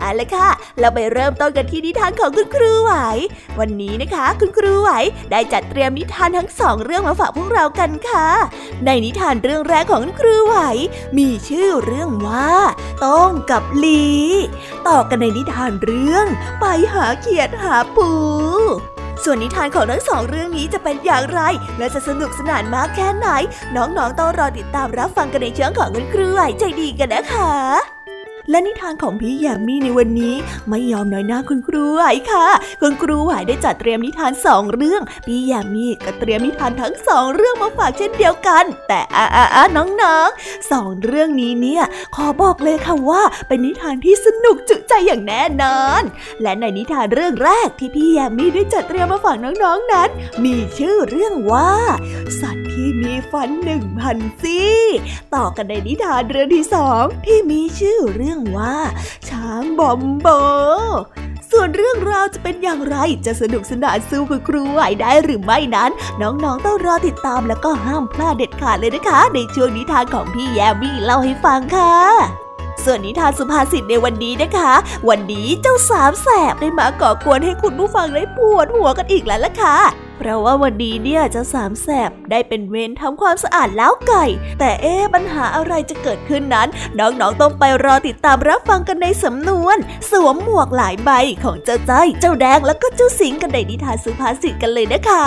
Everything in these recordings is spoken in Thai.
เอาละค่ะ เราไปเริ่มต้นกันที่นิทานของคุณครูไหว วันนี้นะคะ คุณครูไหวได้จัดเตรียมนิทานทั้งสองเรื่องมาฝากพวกเรากันค่ะ ในนิทานเรื่องแรกของคุณครูไหว มีชื่อเรื่องว่าต้องกับลี ต่อกันในนิทานเรื่อง ไปหาเขียดหาปูส่วนนิทานของทั้งสองเรื่องนี้จะเป็นอย่างไร และจะสนุกสนานมากแค่ไหน น้องๆต้องรอติดตามรับฟังกันในเชิงของคุณครูไหวใจดีกันนะคะ และนิทานของพี่แยมมี่ในวันนี้ ไม่ยอมน้อยหน้าคุณครูไหวค่ะ คุณครูไหวได้จัดเตรียมนิทานสองเรื่อง พี่แยมมี่ก็เตรียมนิทานทั้งสองเรื่องมาฝากเช่นเดียวกัน แต่อาอาอาน้องๆสองเรื่องนี้เนี่ย ขอบอกเลยค่ะว่าเป็นนิทานที่สนุกจุใจอย่างแน่นอน และในนิทานเรื่องแรกที่พี่แยมมี่ได้จัดเตรียมมาฝากน้องๆนั้น มีชื่อเรื่องว่า สัตว์ ที่มีฟันหนึ่งพันซี่ ต่อกันในนิทานเรื่องที่สองที่มีชื่อเรื่องว่า ช้างบอมโบ ส่วนเรื่องราวจะเป็นอย่างไรจะสนุกสนานสู้คุณครูไหวได้หรือไม่นั้น น้องๆต้องรอติดตามแล้วก็ห้ามพลาดเด็ดขาดเลยนะคะ ในช่วงนิทานของพี่แยมมี่เล่าให้ฟังค่ะส่วนนิทานสุภาษิตในวันนี้นะคะ วันนี้เจ้าสามแสบได้มาก่อกวนให้คุณผู้ฟังได้ปวดหัวกันอีกแล้วล่ะค่ะ เพราะว่าวันนี้เนี่ยจะสามแสบได้เป็นเวรทำความสะอาดล้าวไก่ แต่เอ๊ะปัญหาอะไรจะเกิดขึ้นนั้น น้องๆต้องไปรอติดตามรับฟังกันในสำนวน สวมหมวกหลายใบของเจ้าจ้อยเจ้าแดงแล้วก็เจ้าสิงกันในนิทานสุภาษิตกันเลยนะคะ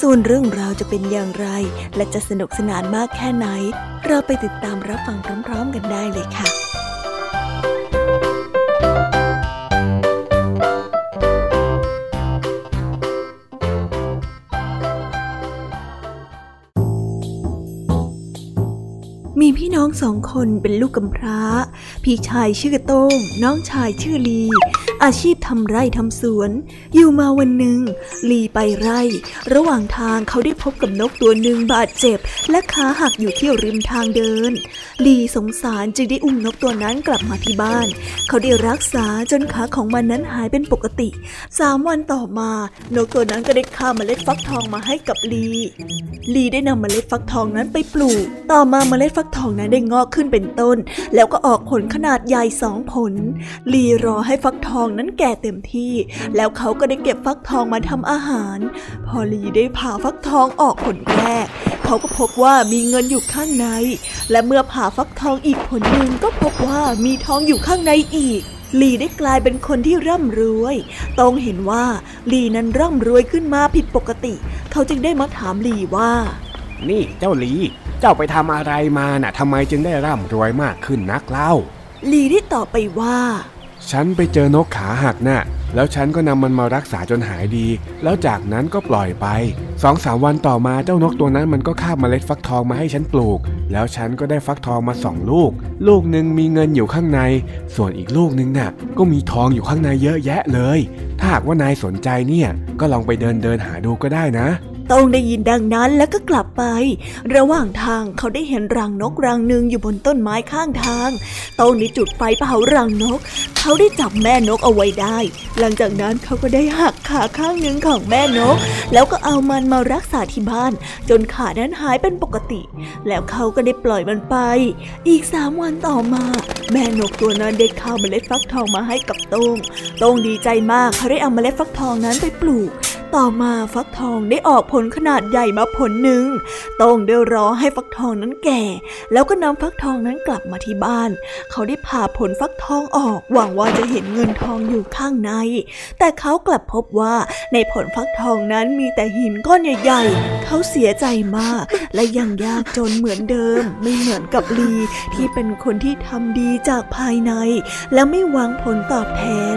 ส่วนเรื่องราวจะเป็นอย่างไร และจะสนุกสนานมากแค่ไหน เราไปติดตามรับฟังพร้อม ๆ กันได้เลยค่ะมีพี่น้องสองคนเป็นลูกกำพร้า พี่ชายชื่อโต้ง น้องชายชื่อลีอาชีพทำไร่ทำสวน อยู่มาวันหนึ่ง ลีไปไร่ ระหว่างทางเขาได้พบกับนกตัวหนึ่งบาดเจ็บ และขาหักอยู่ที่ริมทางเดิน ลีสงสารจึงได้อุ้มนกตัวนั้นกลับมาที่บ้าน เขาได้รักษาจนขาของมันนั้นหายเป็นปกติสามวันต่อมา นกตัวนั้นก็ได้ข้ามเมล็ดฟักทองมาให้กับลีลีได้นำเมล็ดฟักทองนั้นไปปลูก ต่อมาเมล็ดฟักทองนั้นได้งอกขึ้นเป็นต้น แล้วก็ออกผลขนาดใหญ่สองผล ลีรอให้ฟักทองนั้นแก่เต็มที่ แล้วเขาก็ได้เก็บฟักทองมาทำอาหาร พอลีได้ผ่าฟักทองออกผลแรก เขาก็พบว่ามีเงินอยู่ข้างใน และเมื่อผ่าฟักทองอีกผลหนึ่งก็พบว่ามีทองอยู่ข้างในอีกลีได้กลายเป็นคนที่ร่ำรวยต้องเห็นว่าลีนั้นร่ำรวยขึ้นมาผิดปกติ เขาจึงได้มาถามลีว่า นี่เจ้าลี เจ้าไปทำอะไรมาน่ะทำไมจึงได้ร่ำรวยมากขึ้นนักเล่า ลีได้ตอบไปว่า ฉันไปเจอนกขาหักน่ะ แล้วฉันก็นำมันมารักษาจนหายดี แล้วจากนั้นก็ปล่อยไปสองสามวันต่อมาเจ้านกตัวนั้นมันก็คาบเมล็ดฟักทองมาให้ฉันปลูก แล้วฉันก็ได้ฟักทองมาสองลูก ลูกหนึ่งมีเงินอยู่ข้างใน ส่วนอีกลูกหนึ่งน่ะ ก็มีทองอยู่ข้างในเยอะแยะเลย ถ้าหากว่านายสนใจเนี่ยก็ลองไปเดินเดินหาดูก็ได้นะ ต้องได้ยินดังนั้นแล้วก็กลับไป ระหว่างทางเขาได้เห็นรังนกรังหนึ่งอยู่บนต้นไม้ข้างทาง ต้องได้จุดไฟเผารังนก เขาได้จับแม่นกเอาไว้ได้ หลังจากนั้นเขาก็ได้หักขาข้างหนึ่งของแม่นก แล้วก็เอามันมารักษาที่บ้าน จนขานั้นหายเป็นปกติ แล้วเขาก็ได้ปล่อยมันไป อีกสามวันต่อมา แม่นกตัวนั้นได้ข้าวเมล็ดฟักทองมาให้กับต้ง ต้งดีใจมากเขาได้เอาเมล็ดฟักทองนั้นไปปลูก ต่อมาฟักทองได้ออกผลลขนาดใหญ่มาผลหนึ่งต้องได้รอให้ฟักทองนั้นแก่ แล้วก็นำฟักทองนั้นกลับมาที่บ้าน เขาได้ผ่าผลฟักทองออกหวังว่าจะเห็นเงินทองอยู่ข้างใน แต่เขากลับพบว่าในผลฟักทองนั้นมีแต่หินก้อนใหญ่ๆ เขาเสียใจมาก และยังยากจนเหมือนเดิม ไม่เหมือนกับลีที่เป็นคนที่ทำดีจากภายใน และไม่หวังผลตอบแทน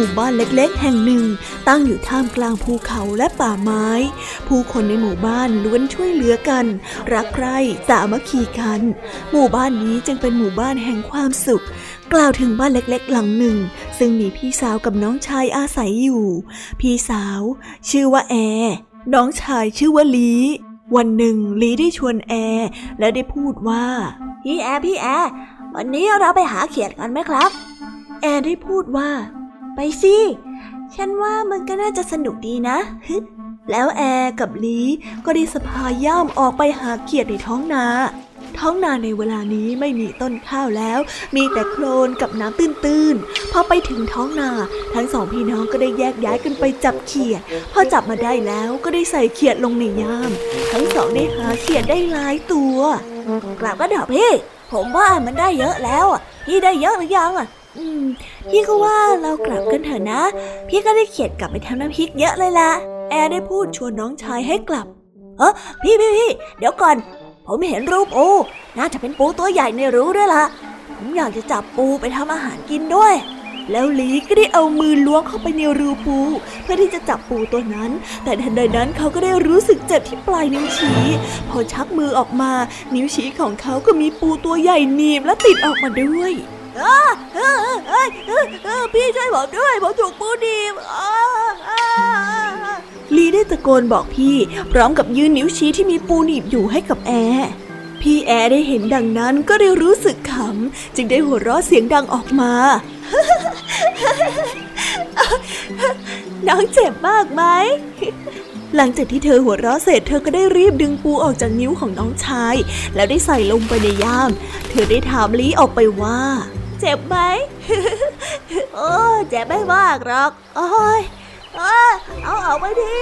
หมู่บ้านเล็กๆ แห่งหนึ่ง ตั้งอยู่ท่ามกลางภูเขาและป่าไม้ ผู้คนในหมู่บ้านล้วนช่วยเหลือกัน รักใคร่สามัคคีกัน หมู่บ้านนี้จึงเป็นหมู่บ้านแห่งความสุข กล่าวถึงบ้านเล็กๆ หลังหนึ่ง ซึ่งมีพี่สาวกับน้องชายอาศัยอยู่ พี่สาว ชื่อว่าแอร์น้องชายชื่อว่าลีวันหนึ่งลีได้ชวนแอร์และได้พูดว่า พี่แอร์พี่แอร์วันนี้เราไปหาเขียดกันไหมครับ แอร์ได้พูดว่า ไปสิ ฉันว่ามันก็น่าจะสนุกดีนะ แล้วแอร์กับลีก็ได้สะพายย่ามออกไปหาเขียดในท้องนาท้องนาในเวลานี้ไม่มีต้นข้าวแล้ว มีแต่โคลนกับน้ำตื้นๆ พอไปถึงท้องนา ทั้งสองพี่น้องก็ได้แยกย้ายกันไปจับเขียด พอจับมาได้แล้วก็ได้ใส่เขียดลงในย่าม ทั้งสองได้หาเขียดได้หลายตัว กลับก็เดี๋ยวพี่ ผมว่ามันได้เยอะแล้วพี่ได้เยอะหรือยังอะ อืม พี่ก็ว่าเรากลับกันเถอะนะ พี่ก็ได้เขียดกลับไปทำน้ำพริกเยอะเลยล่ะแอร์ได้พูดชวนน้องชายให้กลับ เออพี่พี่พี่เดี๋ยวก่อน ผมเห็นรูปปูน่าจะเป็นปูตัวใหญ่ในรู้ด้วยล่ะผมอยากจะจับปูไปทำอาหารกินด้วย แล้วลีก็ได้เอามือล้วงเข้าไปในรูปู เพื่อที่จะจับปูตัวนั้น แต่ทันใดนั้นเขาก็ได้รู้สึกเจ็บที่ปลายนิ้วชี้ พอชักมือออกมา นิ้วชี้ของเขาก็มีปูตัวใหญ่หนีบและติดออกมาด้วย ออพี่ช่วยผมด้วยผมถูกปูหนีบลีได้ตะโกนบอกพี่ พร้อมกับยื่นนิ้วชี้ที่มีปูหนีบอยู่ให้กับแอร์พี่แอร์ได้เห็นดังนั้นก็ได้รู้สึกขำ จึงได้หัวเราะเสียงดังออกมา น้องเจ็บมากไหม หลังจากที่เธอหัวเราะเสร็จเธอก็ได้รีบดึงปูออกจากนิ้วของน้องชาย แล้วได้ใส่ลงไปในย่าม เธอได้ถามลีออกไปว่า เจ็บไหม โอ้เจ็บไม่มากหรอก โอ้ยเอาออกไปที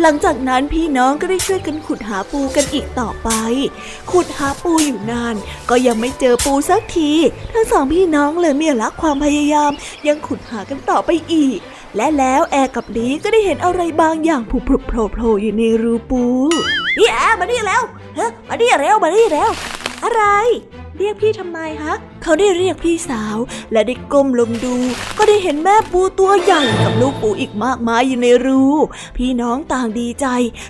หลังจากนั้นพี่น้องก็ได้ช่วยกันขุดหาปูกันอีกต่อไป ขุดหาปูอยู่นาน ก็ยังไม่เจอปูสักที ทั้งสองพี่น้องเลยมีรักความพยายาม ยังขุดหากันต่อไปอีก และแล้วแอร์กับลีก็ได้เห็นอะไรบางอย่างผุบโผล่โผล่อยู่ในรูปูนี่แอร์มาดิแล้วเฮ้มาดิเร็วมาดิเร็วอะไร เรียกพี่ทำไมฮะ เขาได้เรียกพี่สาว และได้ก้มลงดู ก็ได้เห็นแม่ปูตัวใหญ่กับลูกปูอีกมากมายอยู่ในรูพี่น้องต่างดีใจ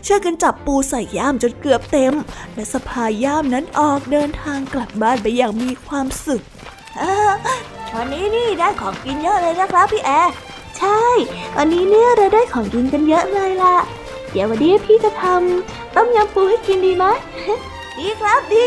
ช่วยกันจับปูใส่ย่ามจนเกือบเต็ม และสะพายย่ามนั้นออกเดินทางกลับบ้านไปอย่างมีความสุขวันนี้นี่ได้ของกินเยอะเลยนะครับพี่แอร์ใช่ วันนี้เนี่ยเราได้ของกินกันเยอะเลยล่ะ เดี๋ยววันนี้พี่จะทำต้มยำปูให้กินดีไหมดีครับดี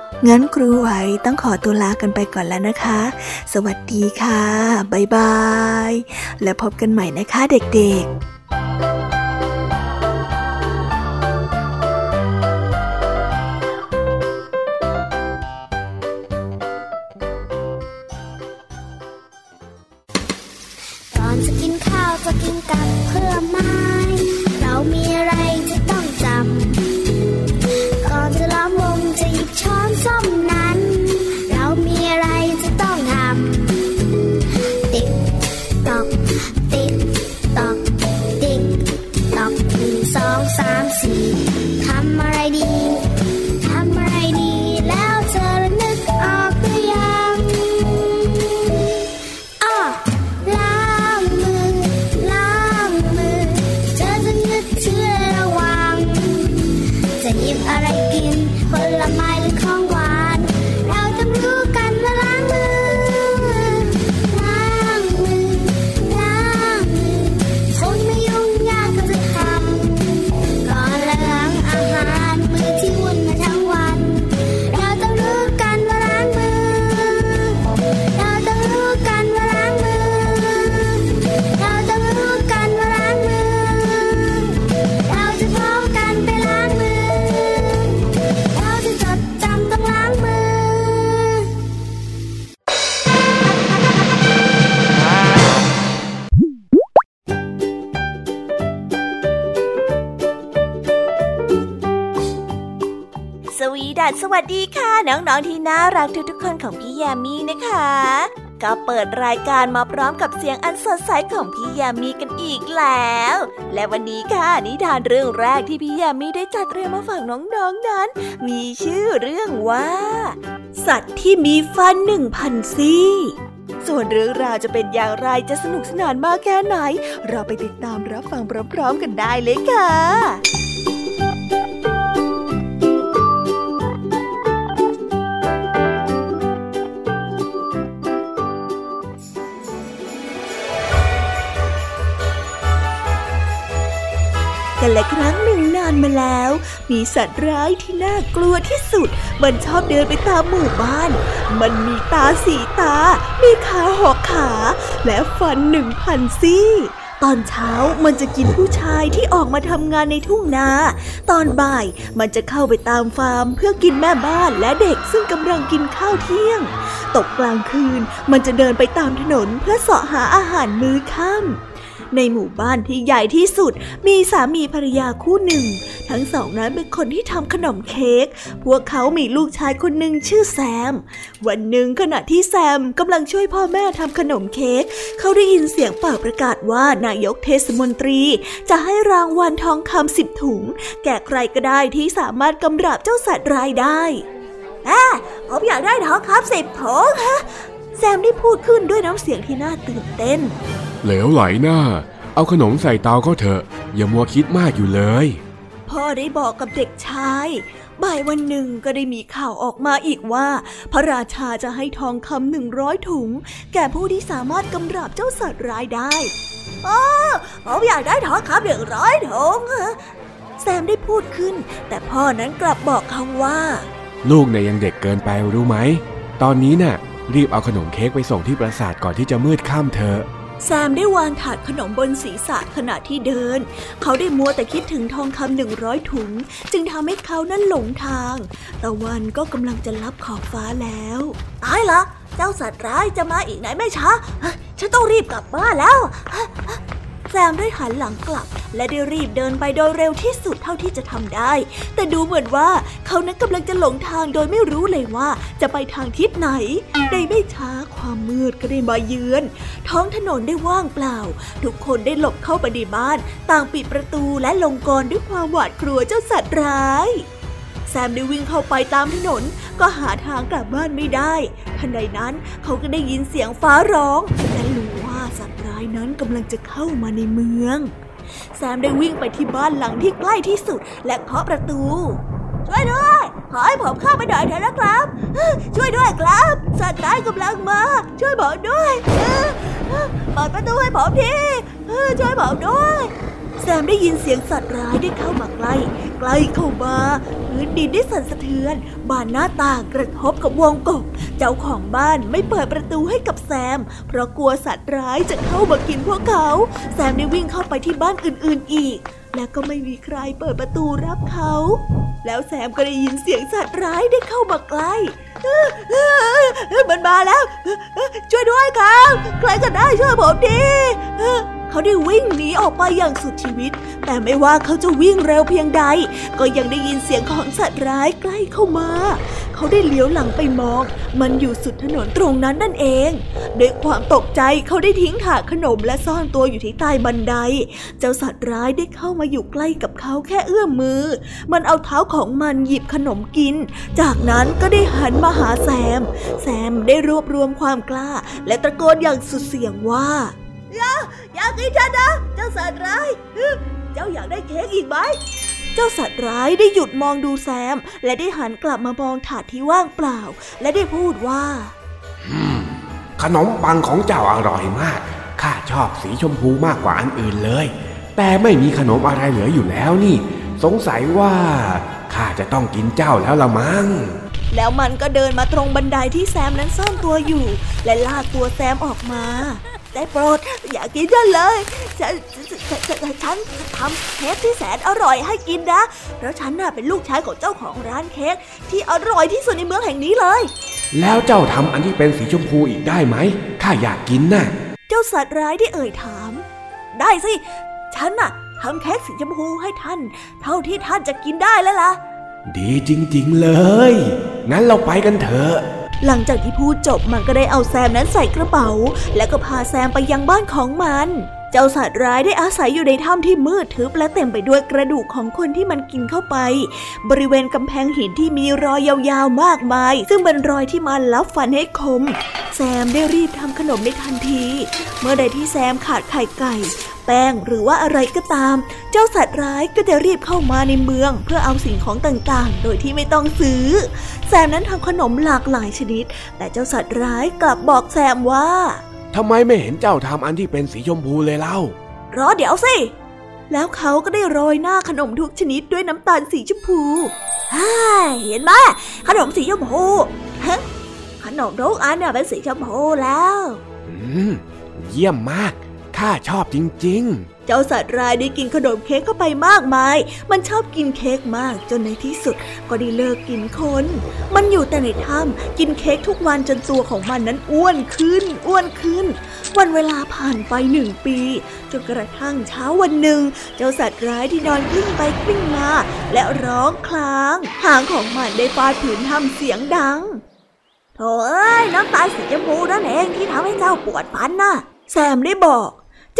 งั้นครูไหวต้องขอตัวลากันไปก่อนแล้วนะคะ สวัสดีค่ะ บ๊ายบาย และพบกันใหม่นะคะเด็กๆส ก็เปิดรายการมาพร้อมกับเสียงอันสดใสของพี่ยมมี่กันอีกแล้ว และวันนี้ค่ะนิทานเรื่องแรกที่พี่ยมมี่ได้จัดเตรียมมาฝากน้องๆนนั้น มีชื่อเรื่องว่า สัตว์ที่มีฟันหนึ่งพันซี่ส่วนเรื่องราวจะเป็นอย่างไรจะสนุกสนานมากแค่ไหน เราไปติดตามรับฟังพร้อมๆกันได้เลยค่ะ ละครั้งหนึ่งนานมาแล้ว มีสัตว์ร้ายที่น่ากลัวที่สุด มันชอบเดินไปตามหมู่บ้าน มันมีตาสีตา มีขาหอกขา และฟันหนึ่งพันซี่ตอนเช้ามันจะกินผู้ชายที่ออกมาทำงานในทุ่งนา ตอนบ่ายมันจะเข้าไปตามฟาร์มเพื่อกินแม่บ้านและเด็กซึ่งกำลังกินข้าวเที่ยง ตกกลางคืนมันจะเดินไปตามถนนเพื่อเสาะหาอาหารมื้อค่ำ ในหมู่บ้านที่ใหญ่ที่สุด มีสามีภรรยาคู่หนึ่ง ทั้งสองนั้นเป็นคนที่ทำขนมเค้ก พวกเขามีลูกชายคนหนึ่งชื่อแซม วันหนึ่งขณะที่แซมกำลังช่วยพ่อแม่ทำขนมเค้ก เขาได้ยินเสียงเป่าประกาศว่านายกเทศมนตรี จะให้รางวัลทองคำสิบถุง แก่ใครก็ได้ที่สามารถกำราบเจ้าสัตว์รายได้อ่ผมอยากได้ทองคำสิบถุงฮะแซมได้พูดขึ้นด้วยน้ำเสียงที่น่าตื่นเต้น เหลวไหลหน้า เอาขนมใส่เตาก็เถอะ อย่ามัวคิดมากอยู่เลย พ่อได้บอกกับเด็กชาย บ่ายวันหนึ่งก็ได้มีข่าวออกมาอีกว่า พระราชาจะให้ทองคำหนึ่งร้อยถุง แก่ผู้ที่สามารถกำราบเจ้าสัตว์ร้ายได้โอ้ผมอยากได้ทองคำหนึ่งร้อยถุงแซมได้พูดขึ้น แต่พ่อนั้นกลับบอกเขาว่า ลูกเนี่ยยังเด็กเกินไปรู้ไหม ตอนนี้น่ะรีบเอาขนมเค้กไปส่งที่ปราสาทก่อนที่จะมืดค่ำเถอะ แซมได้วางถาดขนมบนศีรษะขณะที่เดิน เขาได้มัวแต่คิดถึงทองคำหนึ่งร้อยถุง จึงทำให้เขานั้นหลงทาง ตะวันก็กำลังจะลับขอบฟ้าแล้ว ตายละ เจ้าสัตว์ร้ายจะมาอีกไหนไม่ช้า ฉันต้องรีบกลับบ้านแล้ว แซมได้หันหลังกลับ และได้รีบเดินไปโดยเร็วที่สุดเท่าที่จะทำได้ แต่ดูเหมือนว่าเขานั้นกำลังจะหลงทางโดยไม่รู้เลยว่าจะไปทางทิศไหน ในไม่ช้าความมืดก็ได้มาเยือน ท้องถนนได้ว่างเปล่า ทุกคนได้หลบเข้าไปในบ้าน ต่างปิดประตูและลงกรด้วยความหวาดกลัวเจ้าสัตว์ร้ายแซมได้วิ่งเข้าไปตามถนน ก็หาทางกลับบ้านไม่ได้ทันใดนั้นเขาก็ได้ยินเสียงฟ้าร้องและรู้ว่าสัตว์ร้ายนั้นกำลังจะเข้ามาในเมือง แซมได้วิ่งไปที่บ้านหลังที่ใกล้ที่สุด และเคาะประตู ช่วยด้วย ขอให้ผมเข้าไปหน่อยเถอะนะครับ ช่วยด้วยครับสัตว์ร้ายกำลังมา ช่วยบอกด้วยเปิดประตูให้ผมทีช่วยบอกด้วย แซมได้ยินเสียงสัตว์ร้ายได้เข้ามาใกล้ ใกล้เข้ามาพื้นดินได้สั่นสะเทือน บานหน้าต่างกระทบกับวงกบ เจ้าของบ้านไม่เปิดประตูให้กับแซม เพราะกลัวสัตว์ร้ายจะเข้ามากินพวกเขา แซมได้วิ่งเข้าไปที่บ้านอื่นๆอีก และก็ไม่มีใครเปิดประตูรับเขา แล้วแซมก็ได้ยินเสียงสัตว์ร้ายได้เข้ามาใกล้มันมาแล้ว ช่วยด้วยครับ ใครก็ได้ช่วยผมดีเขาได้วิ่งหนีออกไปอย่างสุดชีวิต แต่ไม่ว่าเขาจะวิ่งเร็วเพียงใด ก็ยังได้ยินเสียงของสัตว์ร้ายใกล้เข้ามา เขาได้เลี้ยวหลังไปมอง มันอยู่สุดถนนตรงนั้นนั่นเอง ด้วยความตกใจเขาได้ทิ้งถาดขนมและซ่อนตัวอยู่ที่ใต้บันได เจ้าสัตว์ร้ายได้เข้ามาอยู่ใกล้กับเขาแค่เอื้อมมือ มันเอาเท้าของมันหยิบขนมกิน จากนั้นก็ได้หันมาหาแซม แซมได้รวบรวมความกล้า และตะโกนอย่างสุดเสียงว่าอย่าอย่ากินฉันนะ เจ้าสัตว์ร้าย เจ้าอยากได้เค้กอีกไหม เจ้าสัตว์ร้ายได้หยุดมองดูแซม และได้หันกลับมามองถาดที่ว่างเปล่า และได้พูดว่าขนมปังของเจ้าอร่อยมาก ข้าชอบสีชมพูมากกว่าอันอื่นเลย แต่ไม่มีขนมอะไรเหลืออยู่แล้วนี่ สงสัยว่าข้าจะต้องกินเจ้าแล้วละมั้ง แล้วมันก็เดินมาตรงบันไดที่แซมนั้นซ่อนตัวอยู่ และลากตัวแซมออกมา ได้โปรด อย่ากินฉันเลย ฉันฉันทำเค้กที่แสนอร่อยให้กินนะ เพราะฉันน่ะเป็นลูกชายของเจ้าของร้านเค้กที่อร่อยที่สุดในเมืองแห่งนี้เลย แล้วเจ้าทำอันที่เป็นสีชมพูอีกได้ไหมข้าอยากกินน่ะ เจ้าสัตว์ร้ายได้เอ่ยถาม ได้สิ ฉันน่ะทำเค้กสีชมพูให้ท่าน เท่าที่ท่านจะกินได้แล้วล่ะ ดีจริง ๆเลย งั้นเราไปกันเถอะ หลังจากที่พูดจบมันก็ได้เอาแซมนั้นใส่กระเป๋า แล้วก็พาแซมไปยังบ้านของมัน เจ้าสัตว์ร้ายได้อาศัยอยู่ในถ้ำที่มืดทึบและเต็มไปด้วยกระดูกของคนที่มันกินเข้าไป บริเวณกำแพงหินที่มีรอยยาวๆมากมาย ซึ่งเป็นรอยที่มันลับฟันให้คม แซมได้รีบทำขนมในทันที เมื่อใดที่แซมขาดไข่ไก่ แป้งหรือว่าอะไรก็ตาม เจ้าสัตว์ร้ายก็จะรีบเข้ามาในเมือง เพื่อเอาสิ่งของต่างๆ โดยที่ไม่ต้องซื้อ แซมนั้นทำขนมหลากหลายชนิด แต่เจ้าสัตว์ร้ายกลับบอกแซมว่า ทำไมไม่เห็นเจ้าทำอันที่เป็นสีชมพูเลยเล่ารอเดี๋ยวสิ แล้วเขาก็ได้โรยหน้าขนมทุกชนิดด้วยน้ำตาลสีชมพูฮ่าเห็นไหมขนมสีชมพูฮะขนมทุกอันเนี่ยเป็นสีชมพูแล้ว อืม เยี่ยมมาก ข้าชอบจริง ๆ เจ้าสัตว์ร้ายได้กินขนมเค้กเข้าไปมากมาย มันชอบกินเค้กมากจนในที่สุดก็ได้เลิกกินคน มันอยู่แต่ในถ้ำกินเค้กทุกวันจนตัวของมันนั้นอ้วนขึ้น อ้วนขึ้น วันเวลาผ่านไปหนึ่งปีจนกระทั่งเช้าวันหนึ่ง เจ้าสัตว์ร้ายที่นอนกลิ้งไปกลิ้งมา และร้องคลางหางของมันได้ฟาดผืนทำเสียงดังโถเอ้ยน้ำตาสีชมพูนั่นเองที่ทำให้เจ้าปวดฟันน่ะแซมได้บอก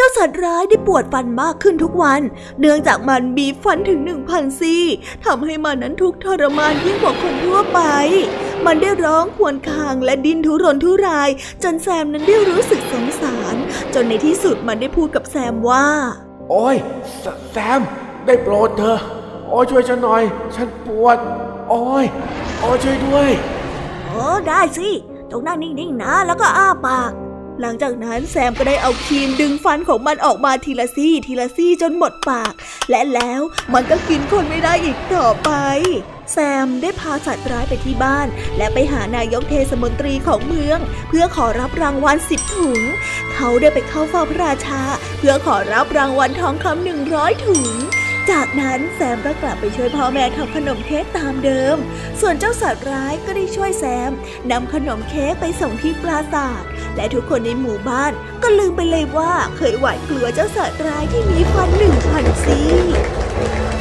จ้าสัตว์ร้ายได้ปวดฟันมากขึ้นทุกวัน เนื่องจากมันบีบฟันถึงหนึ่งพันซี่ทำให้มันนั้นทุกทรมานยิ่งกว่าคนทั่วไป มันได้ร้องครวญคางและดิ้นทุรนทุราย จนแซมนั้นได้รู้สึกสงสาร จนในที่สุดมันได้พูดกับแซมว่า โอ้ยแซม ได้โปรดเธอ โอ้ช่วยฉันหน่อย ฉันปวด โอ้ยโอ้ช่วยด้วยโอ้ได้สิจงนั่งนิ่งๆนะ แล้วก็อ้าปาก หลังจากนั้นแซมก็ได้เอาครีมดึงฟันของมันออกมาทีละซี่ทีละซี่จนหมดปาก และแล้วมันก็กินคนไม่ได้อีกต่อไป แซมได้พาสัตว์ร้ายไปที่บ้าน และไปหานายกเทศมนตรีของเมือง เพื่อขอรับรางวัลสิบถุง เขาได้ไปเข้าเฝ้าพระราชา เพื่อขอรับรางวัลทองคำหนึ่งร้อยถุง จากนั้นแซมก็กลับไปช่วยพ่อแม่ทำขนมเค้กตามเดิม ส่วนเจ้าสัตว์ร้ายก็ได้ช่วยแซมนำขนมเค้กไปส่งที่ปราสาท และทุกคนในหมู่บ้านก็ลืมไปเลยว่าเคยหวาดกลัวเจ้าสัตว์ร้ายที่มีฟันหนึ่งพันซี่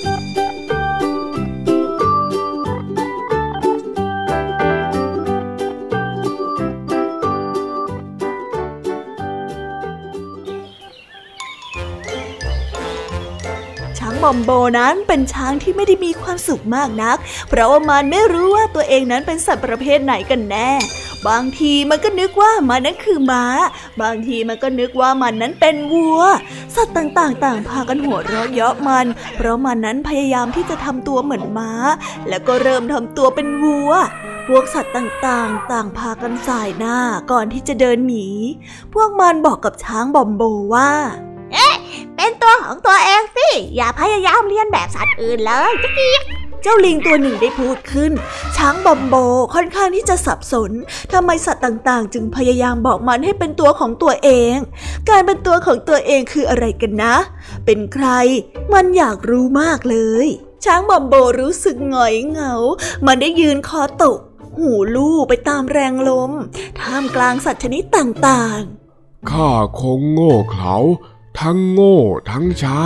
บอมโบนั้นเป็นช้างที่ไม่ได้มีความสุขมากนัก เพราะว่ามันไม่รู้ว่าตัวเองนั้นเป็นสัตว์ประเภทไหนกันแน่ บางทีมันก็นึกว่ามันนั้นคือม้า บางทีมันก็นึกว่ามันนั้นเป็นวัว สัตว์ต่างๆ ต่างพากันหัวเราะเยาะมัน เพราะมันนั้นพยายามที่จะทำตัวเหมือนม้า แล้วก็เริ่มทำตัวเป็นวัวพวกสัตว์ต่างๆ ต่างพากันสายหน้าก่อนที่จะเดินหนี พวกมันบอกกับช้างบอมโบว่า เป็นตัวของตัวเองสิ อย่าพยายามเลียนแบบสัตว์อื่นเลยเจ้าลิงตัวหนึ่งได้พูดขึ้น ช้างบอมโบค่อนข้างที่จะสับสนทำไมสัตว์ต่างๆ จึงพยายามบอกมันให้เป็นตัวของตัวเอง การเป็นตัวของตัวเองคืออะไรกันนะ เป็นใคร มันอยากรู้มากเลย ช้างบอมโบรู้สึกหงอยเหงา มันได้ยืนคอตก หูลู่ไปตามแรงลม ท่ามกลางสัตว์ชนิดต่างๆ ข้าคงโง่เขลา ทั้งโง่ทั้งช้า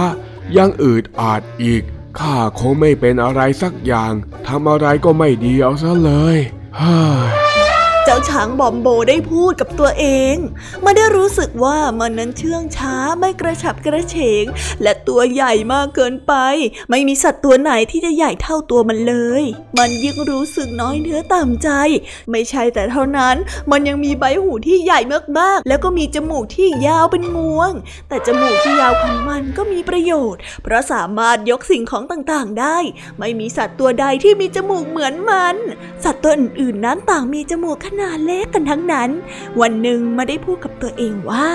ยังอืดอาดอีก ข้าคงไม่เป็นอะไรสักอย่างทำอะไรก็ไม่ดีเอาซะเลยเฮ้ย เจ้าช้างบอมโบได้พูดกับตัวเองมันได้รู้สึกว่ามันนั้นเชื่องช้าไม่กระฉับกระเฉง และตัวใหญ่มากเกินไป ไม่มีสัตว์ตัวไหนที่จะใหญ่เท่าตัวมันเลย มันยิ่งรู้สึกน้อยเนื้อต่ำใจ ไม่ใช่แต่เท่านั้น มันยังมีใบหูที่ใหญ่มากๆ แล้วก็มีจมูกที่ยาวเป็นงวง แต่จมูกที่ยาวของมันก็มีประโยชน์ เพราะสามารถยกสิ่งของต่างๆได้ ไม่มีสัตว์ตัวใดที่มีจมูกเหมือนมัน สัตว์ตัวอื่นๆนั้นต่างมีจมูกขนาดเล็กกันทั้งนั้น วันหนึ่งมาได้พูดกับตัวเองว่า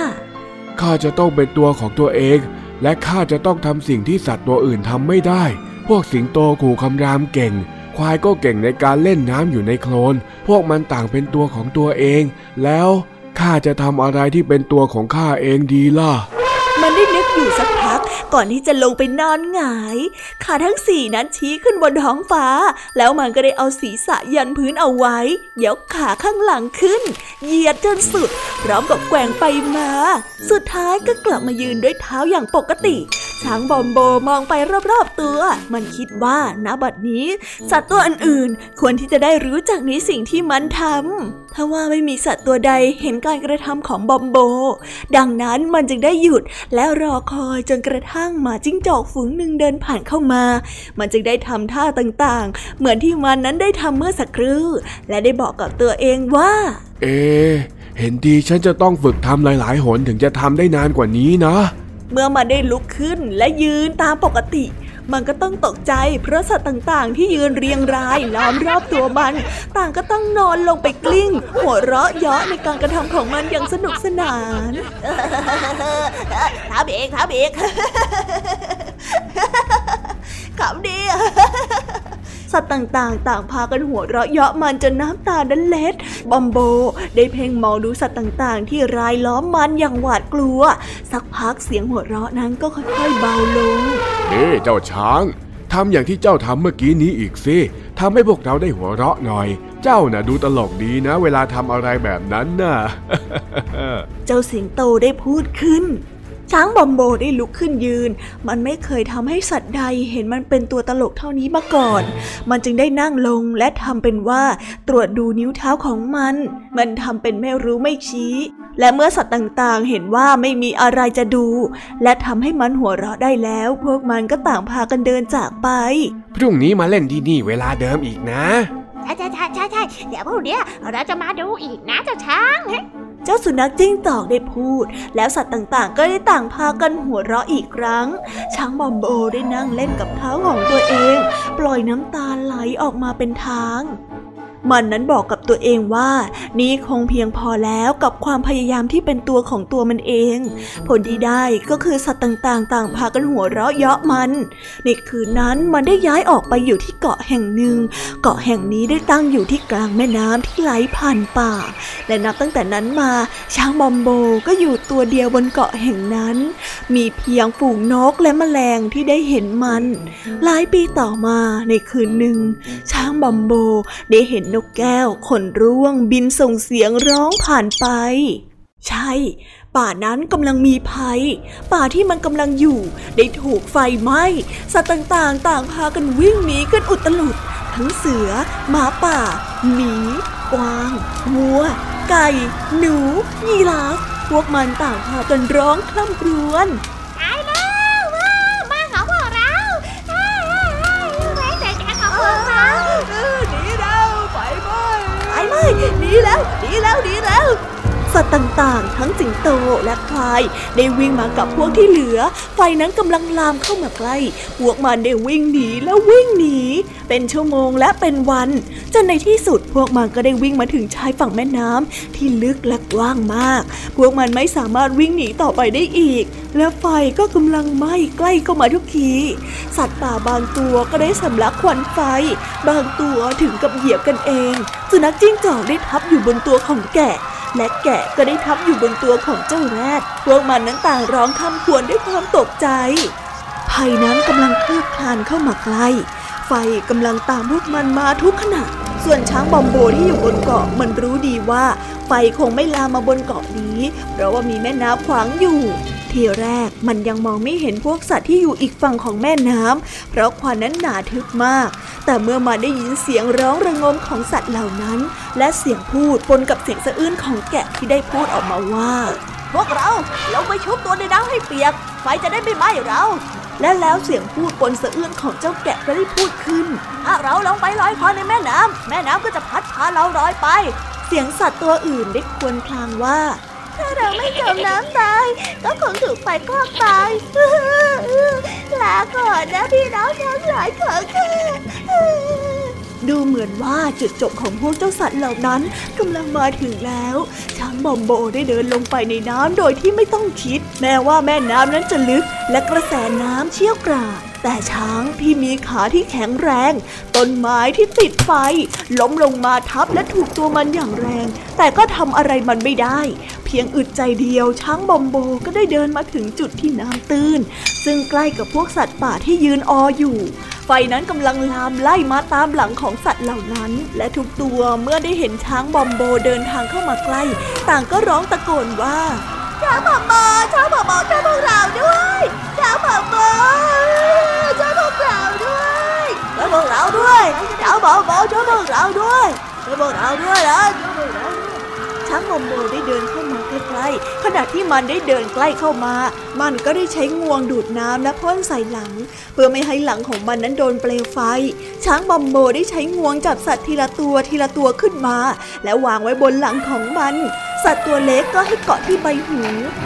ข้าจะต้องเป็นตัวของตัวเอง และข้าจะต้องทำสิ่งที่สัตว์ตัวอื่นทำไม่ได้ พวกสิงโตขู่คำรามเก่ง ควายก็เก่งในการเล่นน้ำอยู่ในโคลน พวกมันต่างเป็นตัวของตัวเอง แล้วข้าจะทำอะไรที่เป็นตัวของข้าเองดีล่ะ ก่อนที่จะลงไปนอนหงาย ขาทั้งสี่นั้นชี้ขึ้นบนท้องฟ้า แล้วมันก็ได้เอาศีรษะยันพื้นเอาไว้ ยกขาข้างหลังขึ้น เหยียดจนสุด พร้อมกับแกว่งไปมา สุดท้ายก็กลับมายืนด้วยเท้าอย่างปกติ ช้างบอมโบมองไปรอบๆตัว มันคิดว่าณบัดนี้ สัตว์ตัวอื่นๆ ควรที่จะได้รู้จักในสิ่งที่มันทำถ้าว่าไม่มีสัตว์ตัวใดเห็นการกระทำของบอมโบ ดังนั้นมันจึงได้หยุดและรอคอยจนกระทั่งหมาจิ้งจอกฝูงหนึ่งเดินผ่านเข้ามา มันจึงได้ทำท่าต่างๆ เหมือนที่มันนั้นได้ทำเมื่อสักครู่ และได้บอกกับตัวเองว่า เอ๊ะเห็นดีฉันจะต้องฝึกทำหลายๆหนถึงจะทำได้นานกว่านี้นะ เมื่อมันได้ลุกขึ้นและยืนตามปกติ มันก็ต้องตกใจ เพราะสัตว์ต่างๆ ที่ยืนเรียงรายล้อมรอบตัวมัน ต่างก็ต้องนอนลงไปกลิ้ง หัวเราะเยาะในการกระทำของมันอย่างสนุกสนานทำเองทำเองขำดีสัตว์ต่างๆ ต่างพากันหัวเราะเยาะมันจนน้ำตาดันเล็ด บอมโบ ได้เพ่งมองดูสัตว์ต่างๆ ที่รายล้อมมันอย่างหวาดกลัว สักพักเสียงหัวเราะนั้นก็ค่อยๆเบาลง เอ๊ะเจ้าช้างทำอย่างที่เจ้าทำเมื่อกี้นี้อีกสิทำให้พวกเราได้หัวเราะหน่อย เจ้าน่ะดูตลกดีนะ เวลาทำอะไรแบบนั้นน่ะ เจ้าสิงโตได้พูดขึ้น ช้างบอมโบได้ลุกขึ้นยืน มันไม่เคยทำให้สัตว์ใดเห็นมันเป็นตัวตลกเท่านี้มาก่อน มันจึงได้นั่งลงและทำเป็นว่า ตรวจดูนิ้วเท้าของมัน มันทำเป็นไม่รู้ไม่ชี้ และเมื่อสัตว์ต่างๆ เห็นว่าไม่มีอะไรจะดู และทำให้มันหัวเราะได้แล้ว พวกมันก็ต่างพากันเดินจากไป พรุ่งนี้มาเล่นที่นี่เวลาเดิมอีกนะใช่ใช่ใช่ใช่ใช่เดี๋ยวพรุ่งนี้เราจะมาดูอีกนะเจ้าช้างเจ้าสุนัขจิ้งจอกได้พูด แล้วสัตว์ต่างๆ ก็ได้ต่างพากันหัวเราะอีกครั้ง ช้างบอมโบได้นั่งเล่นกับเท้าของตัวเอง ปล่อยน้ำตาไหลออกมาเป็นทาง มันนั้นบอกกับตัวเองว่า นี่คงเพียงพอแล้วกับความพยายามที่เป็นตัวของตัวมันเอง ผลที่ได้ก็คือสัตว์ต่างๆ ต่างพากันหัวเราะเยาะมันในคืนนั้นมันได้ย้ายออกไปอยู่ที่เกาะแห่งหนึ่ง เกาะแห่งนี้ได้ตั้งอยู่ที่กลางแม่น้ำที่ไหลผ่านป่า และนับตั้งแต่นั้นมา ช้างบอมโบก็อยู่ตัวเดียวบนเกาะแห่งนั้น มีเพียงฝูงนกและแมลงที่ได้เห็นมัน หลายปีต่อมาในคืนหนึ่ง ช้างบอมโบได้เห็นนกแก้วขนร่วงบินส่งเสียงร้องผ่านไป ใช่ ป่านั้นกำลังมีภัย ป่าที่มันกำลังอยู่ ได้ถูกไฟไหม้สัตว์ต่างๆ ต่างพากันวิ่งหนีกันอุตลุด ทั้งเสือ หมาป่า หมีกวางวัว ไก่ หนู ยีราฟพวกมันต่างพากันร้องคร่ำครวญ หนีแล้วหนีแล้วหนีแล้ว สัตว์ต่างๆ ทั้งสิงโตและควาย ได้วิ่งมากับพวกที่เหลือ ไฟนั้นกำลังลามเข้ามาใกล้ พวกมันได้วิ่งหนีแล้ววิ่งหนี เป็นชั่วโมงและเป็นวัน จนในที่สุดพวกมันก็ได้วิ่งมาถึงชายฝั่งแม่น้ำที่ลึกและกว้างมาก พวกมันไม่สามารถวิ่งหนีต่อไปได้อีก และไฟก็กำลังไหม้ใกล้เข้ามาทุกที สัตว์ป่าบางตัวก็ได้สำลักควันไฟ บางตัวถึงกับเหยียบกันเอง สุนัขจิ้งจอกได้ทับอยู่บนตัวของแกะ และแกะก็ได้ทับอยู่บนตัวของเจ้าแรด พวกมันนั้นต่างร้องคำควรด้วยความตกใจ ภัยนั้นกำลังเคลือบคลานเข้ามาใกล้ ไฟกำลังตามพวกมันมาทุกขณะ ส่วนช้างบอมโบที่อยู่บนเกาะมันรู้ดีว่า ไฟคงไม่ลามมาบนเกาะนี้ เพราะว่ามีแม่น้ำขวางอยู่ ทีแรกมันยังมองไม่เห็นพวกสัตว์ที่อยู่อีกฝั่งของแม่น้ำเพราะควันนั้นหนาทึบมาก แต่เมื่อมาได้ยินเสียงร้องระงมของสัตว์เหล่านั้น และเสียงพูดปนกับเสียงสะอื้นของแกะที่ได้พูดออกมาว่า พวกเราลงไปชุบตัวในน้ำให้เปียก ไฟจะได้ไม่ไหม้เราและแล้วเสียงพูดปนสะอื้นของเจ้าแกะก็ได้พูดขึ้นถ้าเราลงไปลอยคอในแม่น้ำแม่น้ำก็จะพัดพาเราลอยไป เสียงสัตว์ตัวอื่นได้ควญครางว่า ถ้าเราไม่จมน้ำตาย ก็คงถูกไฟคลอกตายลาก่อนนะพี่น้องทั้งหลายของข้าดูเหมือนว่าจุดจบของพวกเจ้าสัตว์เหล่านั้นกำลังมาถึงแล้ว ช้างบอมโบได้เดินลงไปในน้ำโดยที่ไม่ต้องคิด แม้ว่าแม่น้ำนั้นจะลึกและกระแสน้ำเชี่ยวกราก แต่ช้างที่มีขาที่แข็งแรง ต้นไม้ที่ติดไฟ ล้มลงมาทับและถูกตัวมันอย่างแรง แต่ก็ทำอะไรมันไม่ได้ เพียงอึดใจเดียวช้างบอมโบก็ได้เดินมาถึงจุดที่น้ำตื้น ซึ่งใกล้กับพวกสัตว์ป่าที่ยืนอออยู่ ไฟนั้นกำลังลามไล่มาตามหลังของสัตว์เหล่านั้น และทุกตัวเมื่อได้เห็นช้างบอมโบเดินทางเข้ามาใกล้ ต่างก็ร้องตะโกนว่าช้างบอมโบช้างบอมโบช่วยพวกเราด้วยช้างบอมโบ ด้วยช่วยพวกเราด้วยช้างบอมโบช่วยพวกเราด้วยช่วยพวกเราด้วยนะช่วยพวกเข้ามาใกล้ๆขณะที่มันได้เดินใกล้เข้ามา มันก็ได้ใช้งวงดูดน้ำและพ่นใส่หลัง เพื่อไม่ให้หลังของมันนั้นโดนเปลวไฟ ช้างบอมโบได้ใช้งวงจับสัตว์ทีละตัวทีละตัวขึ้นมา แล้ววางไว้บนหลังของมัน สัตว์ตัวเล็กก็ให้เกาะที่ใบหู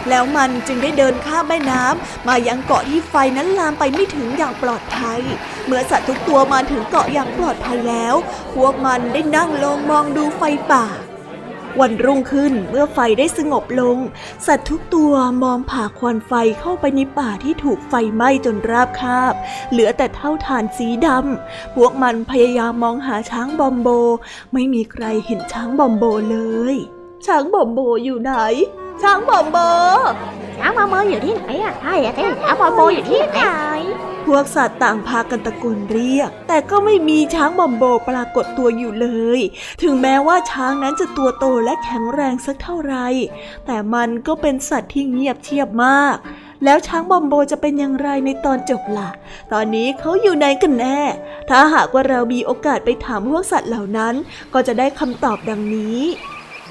แล้วมันจึงได้เดินข้ามแม่น้ำมายังเกาะที่ไฟนั้นลามไปไม่ถึงอย่างปลอดภัย เมื่อสัตว์ทุกตัวมาถึงเกาะอย่างปลอดภัยแล้ว พวกมันได้นั่งลงมองดูไฟป่า วันรุ่งขึ้นเมื่อไฟได้สงบลง สัตว์ทุกตัวมองผ่าควันไฟเข้าไปในป่าที่ถูกไฟไหม้จนราบคาบ เหลือแต่เถ้าถ่านสีดำพวกมันพยายามมองหาช้างบอมโบ ไม่มีใครเห็นช้างบอมโบเลย ช้างบอมโบอยู่ไหน ช้างบอมโบช้างบอมโบอยู่ที่ไหนอะใช่ใช่ช้างบอมโบอยู่ที่ไหน พวกสัตว์ต่างพากันตะโกนเรียก แต่ก็ไม่มีช้างบอมโบปรากฏตัวอยู่เลย ถึงแม้ว่าช้างนั้นจะตัวโตและแข็งแรงสักเท่าไรแต่มันก็เป็นสัตว์ที่เงียบเชียบมากแล้วช้างบอมโบจะเป็นอย่างไรในตอนจบละ่ะ ตอนนี้เขาอยู่ไหนกันแน่ ถ้าหากว่าเรามีโอกาสไปถามพวกสัตว์เหล่านั้น ก็จะได้คำตอบดังนี้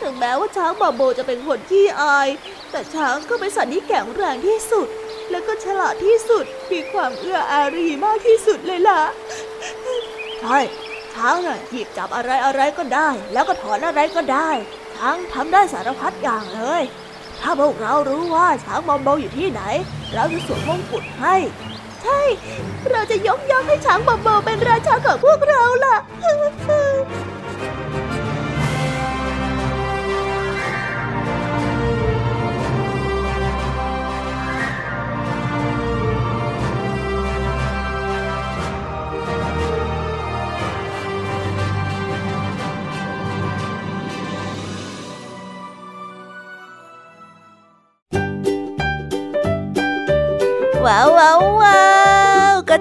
ถึงแม้ว่าช้างบอมโบจะเป็นคนที่อาย แต่ช้างก็เป็นสัตว์ที่แข็งแรงที่สุด แล้วก็ฉลาดที่สุด มีความเอื้ออารีมากที่สุดเลยล่ะ ใช่ ช้างน่ะหยิบจับอะไรอะไรก็ได้ แล้วก็ถอนอะไรก็ได้ ช้างทำได้สารพัดอย่างเลย ถ้าพวกเรารู้ว่าช้างบอมโบอยู่ที่ไหน เราจะสวมมงกุฎให้ ใช่ เราจะยกย่องให้ช้างบอมโบเป็นราชาของพวกเราล่ะ 哇哦哇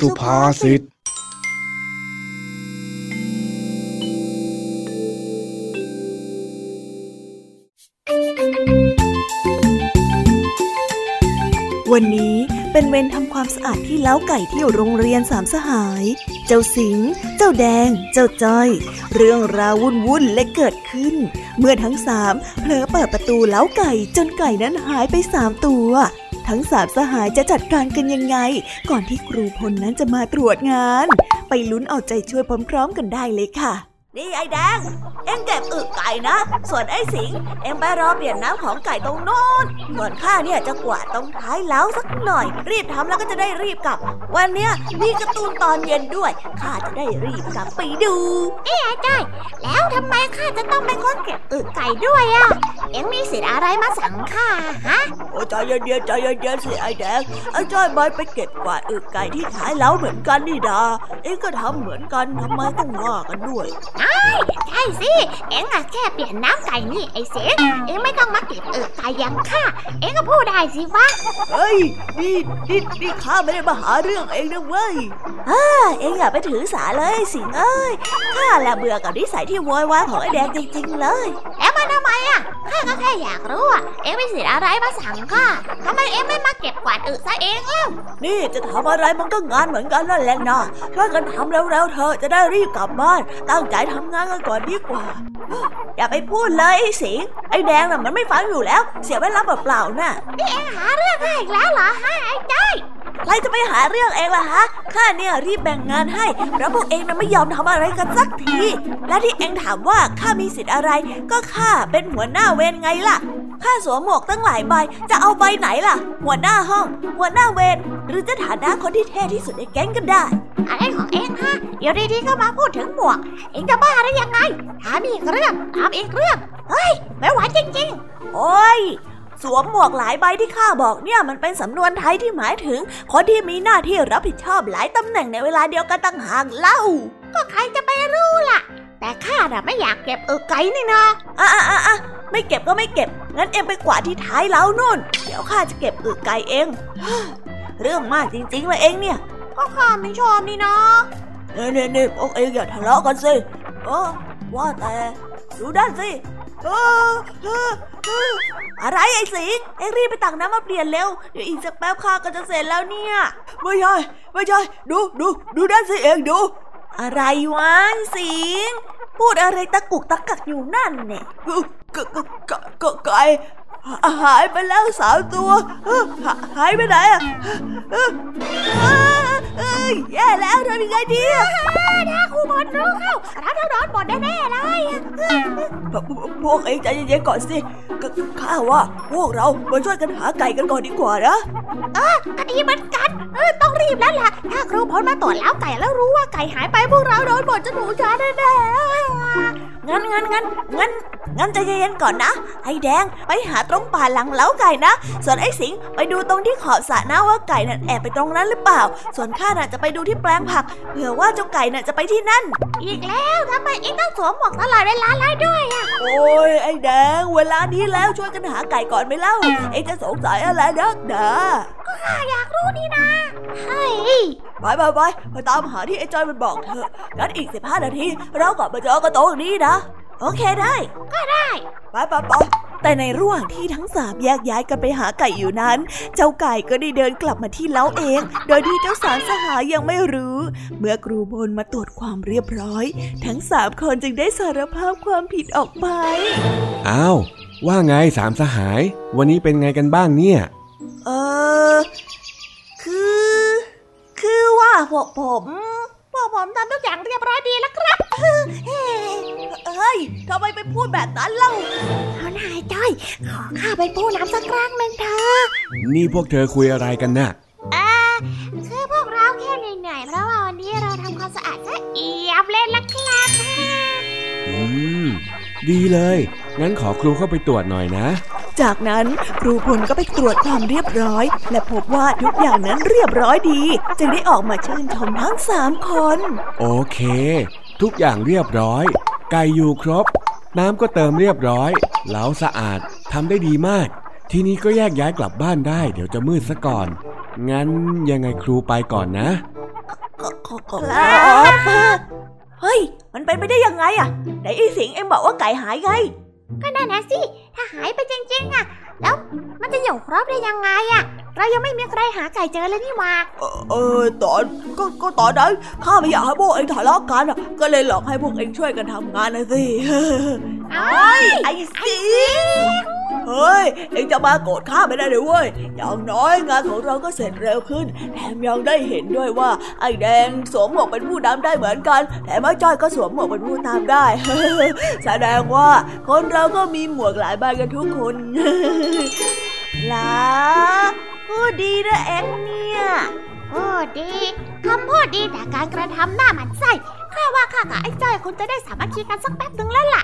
สุภาษิตวันนี้เป็นเวรทำความสะอาดที่เล้าไก่ที่โรงเรียนสามสหาย เจ้าสิง เจ้าแดง เจ้าจ้อย เรื่องราววุ่นวุ่นและเกิดขึ้น เมื่อทั้งสามเผลอเปิดประตูเล้าไก่จนไก่นั้นหายไปสามตัว ทั้งสามสหายจะจัดการกันยังไง ก่อนที่ครูพลนั้นจะมาตรวจงาน ไปลุ้นเอาใจช่วยพร้อมๆกันได้เลยค่ะ นี่ไอ้แดง เอ็งเก็บอึไก่นะ ส่วนไอ้สิง เอ็งไปรอเปลี่ยนน้ำของไก่ตรงโน้นส่วนข้าเนี่ยจะกวาดตรงท้ายเล้าสักหน่อย รีบทำแล้วก็จะได้รีบกลับ วันเนี้ยมีการ์ตูนตอนเย็นด้วย ข้าจะได้รีบกลับไปดูได้แล้วทำไมข้าจะต้องเป็นคนเก็บอึไก่ด้วยอะเอ็งมีสิทธิ์อะไรมาสั่งข้าฮะ โอ้ใจเย็นๆใจเย็นๆสิไอ้แดง ไอ้จ้อยมันไปเก็บกวาดอึไก่ที่ท้ายเล้าเหมือนกันนี่ดา เอ็งก็ทำเหมือนกันทำไมต้องว่ากันด้วยใช่สิ เอ็งอะแค่เปลี่ยนน้ำไก่นี่ไอ้เสงเอ็งไม่ต้องมาเก็บอึไก่อย่างข้า เอ็งก็พูดได้สิวะ เฮ้ย นี่นี่นี่ข้าไม่ได้มาหาเรื่องเองนะเว้ยเองอย่าไปถือสาเลยสิงเอ้ย ข้าแหละเบื่อกับนิสัยที่โวยวายของไอ้แดงจริงๆเลย แล้ว มันทำไมอะข้าก็แค่อยากรู้อะ เอ็งมีสิทธิ์อะไรมาสั่งข้าทำไมเอ็งไม่มาเก็บกวาดอึซะเองเล่านี่จะทำอะไรมันก็งานเหมือนกันนั่นแหละนะช่วยกันทำเร็วๆเถอะจะได้รีบกลับบ้าน ตั้งใจทำงานกันก่อนดีกว่า อย่าไปพูดเลยไอ้สิงไอ้แดงน่ะมันไม่ฟังอยู่แล้ว เสียเวลาเปล่าๆน่ะนี่เอ็งหาเรื่องข้าอีกแล้วเหรอฮะไอ้จ้อยใครจะไปหาเรื่องเองล่ะฮะ ข้าเนี่ยรีบแบ่งงานให้เพราะพวกเองน่ะไม่ยอมทำอะไรกันสักที และที่เองถามว่าข้ามีสิทธิ์อะไร ก็ข้าเป็นหัวหน้าเวรไงล่ะ ข้าสวมหมวกตั้งหลายใบ จะเอาใบไหนล่ะ หัวหน้าห้อง หัวหน้าเวร หรือจะฐานะคนที่เท่ที่สุดในแก๊งกันได้ อะไรของเอ็งฮะ เดี๋ยวดีๆก็มาพูดถึงหมวก เอ็งจะบ้าได้ยังไง ถามอีกเรื่อง ถามอีกเรื่อง เฮ้ย ไม่ไหวจริงโอ้ยสวมหมวกหลายใบที่ข้าบอกเนี่ยมันเป็นสำนวนไทยที่หมายถึง คนที่มีหน้าที่รับผิดชอบหลายตำแหน่งในเวลาเดียวกันต่างหากเล่าๆ ก็ใครจะไปรู้ล่ะ แต่ข้าน่ะไม่อยากเก็บอึไก่นี่นะอะอะอะอะไม่เก็บก็ไม่เก็บ งั้นเอ็มไปกวาดที่ท้ายเล้านู่น เดี๋ยวข้าจะเก็บอึไก่เอง เรื่องมากจริงๆเลยเองเนี่ย ก็ข้าไม่ชอบนี่นะเน่เน่เน่พวกเองอย่าทะเลาะกันสิเออว่าแต่ดูด้านสิเออเออเอออะไรไอ้สิงเอ็งรีบไปตักน้ำมาเปลี่ยนเร็ว เดี๋ยวอีกสักแป๊บข้าก็จะเสร็จแล้วเนี่ย ไม่ใช่ไม่ใช่ดูดูดูด้านสิเองดู อะไรวะสิงพูดอะไรตะกุกตะกักอยู่นั่นเนี่ยกกกกไก่หายไปแล้วสามตัวหายไปไหนอะเอ้ยแย่แล้วทำยังไงดีอะถ้า ครูบอลรู้เข้าเราจะโดนหมดแน่ๆเลยพวกเองใจเย็นๆก่อนสิกข้าว่าพวกเรามาช่วยกันหาไก่กันก่อนดีกว่านะก็ดีเหมือนกันเออต้องรีบแล้วล่ะถ้าครูพลมาตรวจแล้วไก่แล้วรู้ว่าไก่หายไปพวกเราโดนหมดจะหนูจ้าแน่ งั้นงั้นงั้นงั้นงั้นใจเย็นๆก่อนนะ ไอ้แดงไปหาตรงป่าหลังเล้าไก่นะ ส่วนไอ้สิงไปดูตรงที่ขอบสระนะว่าไก่น่ะแอบไปตรงนั้นหรือเปล่า ส่วนข้าน่ะจะไปดูที่แปลงผักเผื่อว่าเจ้าไก่น่ะจะไปที่นั่นๆอีกแล้วทำไมเอ็งต้องสวมหมวกตลอดเวลาเลยด้วยอะโอ้ยไอ้แดง เวลานี้แล้วช่วยกันหาไก่ก่อนไหมเล่าเอ็งจะสงสัยอะไรนักหนา ข้าอยากรู้นี่นะเฮ้ยไปไปไปไปตามหาที่ไอ้จอยมันบอกเถองั้นอีกสิบห้านาทีเรากลับมาเจอกันตรงนี้นะ โอเคได้ ก็ได้ ไปไปไปแต่ในระหว่างที่ทั้งสามแยกย้ายกันไปหาไก่อยู่นั้น เจ้าไก่ก็ได้เดินกลับมาที่เล้าเอง โดยที่เจ้าสามสหายยังไม่รู้ เมื่อครูบนมาตรวจความเรียบร้อย ทั้งสามคนจึงได้สารภาพความผิดออกไป อ้าว ว่าไงสามสหาย วันนี้เป็นไงกันบ้างเนี่ย เออ คือ คือว่าพวกผมพวกผมทำทุกอย่างเรียบร้อยดีแล้วครับ เฮ้ยทำไมไปพูดแบบนั้นเล่าเอานายจ้อย ขอข้าเป็นผู้นำสักครั้งหนึ่งเถอะนี่พวกเธอคุยอะไรกันน่ะอ่าคือพวกเราแค่เหนื่อยๆเพราะว่าวันนี้เราทำความสะอาดซะเอียบเลยละครับอืม ดีเลย งั้นขอครูเข้าไปตรวจหน่อยนะ จากนั้นครูพลก็ไปตรวจความเรียบร้อย และพบว่าทุกอย่างนั้นเรียบร้อยดี จึงได้ออกมาชื่นชมทั้งสามคน โอเค ทุกอย่างเรียบร้อย ไก่อยู่ครบ น้ำก็เติมเรียบร้อยเล้าสะอาดทำได้ดีมาก ทีนี้ก็แยกย้ายกลับบ้านได้ เดี๋ยวจะมืดซะก่อน งั้นยังไงครูไปก่อนนะ ครับ เฮ้ย มันเป็นไปได้ยังไงอะไหนไอ้สิงเอ็มบอกว่าไก่หายไง ก็นั่นนะสิ ถ้าหายไปจริงๆอะแล้วมันจะอยู่ครบได้ยังไงอะ เรายังไม่มีใครหาไก่เจอเลยนี่หว่าเออเออตอนก็ก็ตอนนั้นข้าไม่อยากให้พวกเองทะเลาะกันอะก็เลยหลอกให้พวกเองช่วยกันทำงานนะสิเอ้ยไอ้สิเฮ้ย เองจะมาโกรธข้าไม่ได้เลยเว้ย อย่างน้อยงานของเราก็เสร็จเร็วขึ้น แถมยังได้เห็นด้วยว่า ไอ้แดงสวมหมวกเป็นผู้นำได้เหมือนกัน แถมไอ้จ้อยก็สวมหมวกเป็นผู้ตามได้ แสดงว่าคนเราก็มีหมวกหลายใบกันทุกคนล่ะ พูดดีนะเอ็งเนี่ยโอ้ดีคำพูดดีแต่การกระทำหน้าหมันไส้ข้าว่าข้ากับไอ้จ้อยคงจะได้สามัคคีกันสักแป๊บหนึ่งแล้วล่ะ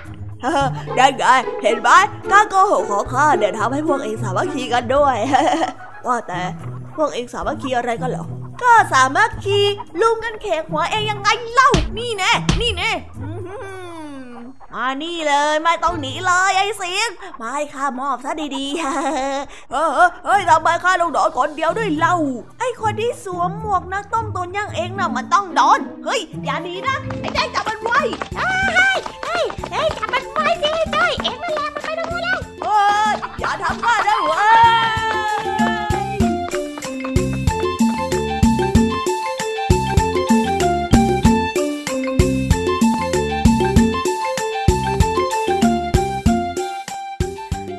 ได้ไงเห็นไหมการโกหกของข้าเนี่ยทำให้พวกเองสามัคคีกันด้วย ว่าแต่พวกเองสามัคคีอะไรกันเหรอก็สามัคคีลุมกันเขกหัวเองยังไงเล่า นี่แน่นี่แน่อื้อหือ มานี่เลยไม่ต้องหนีเลยไอ้สิงมาให้ข้ามอบซะดีๆ เออเฮ้ยทำไมข้าต้องโดนคนเดียวด้วยเล่า ไอ้คนที่สวมหมวกนักต้มตุนย่างเองน่ะมันต้องโดน เฮ้ยอย่าหนีนะไอ้แจ้งจับมันไว้เฮ้ยเฮ้ยเฮ้ยจับมันไว้สิจ้เอ็งนั่นแหละมันไปตรงนู้นแล้วเฮ้ยอย่าทำข้าได้เว้ย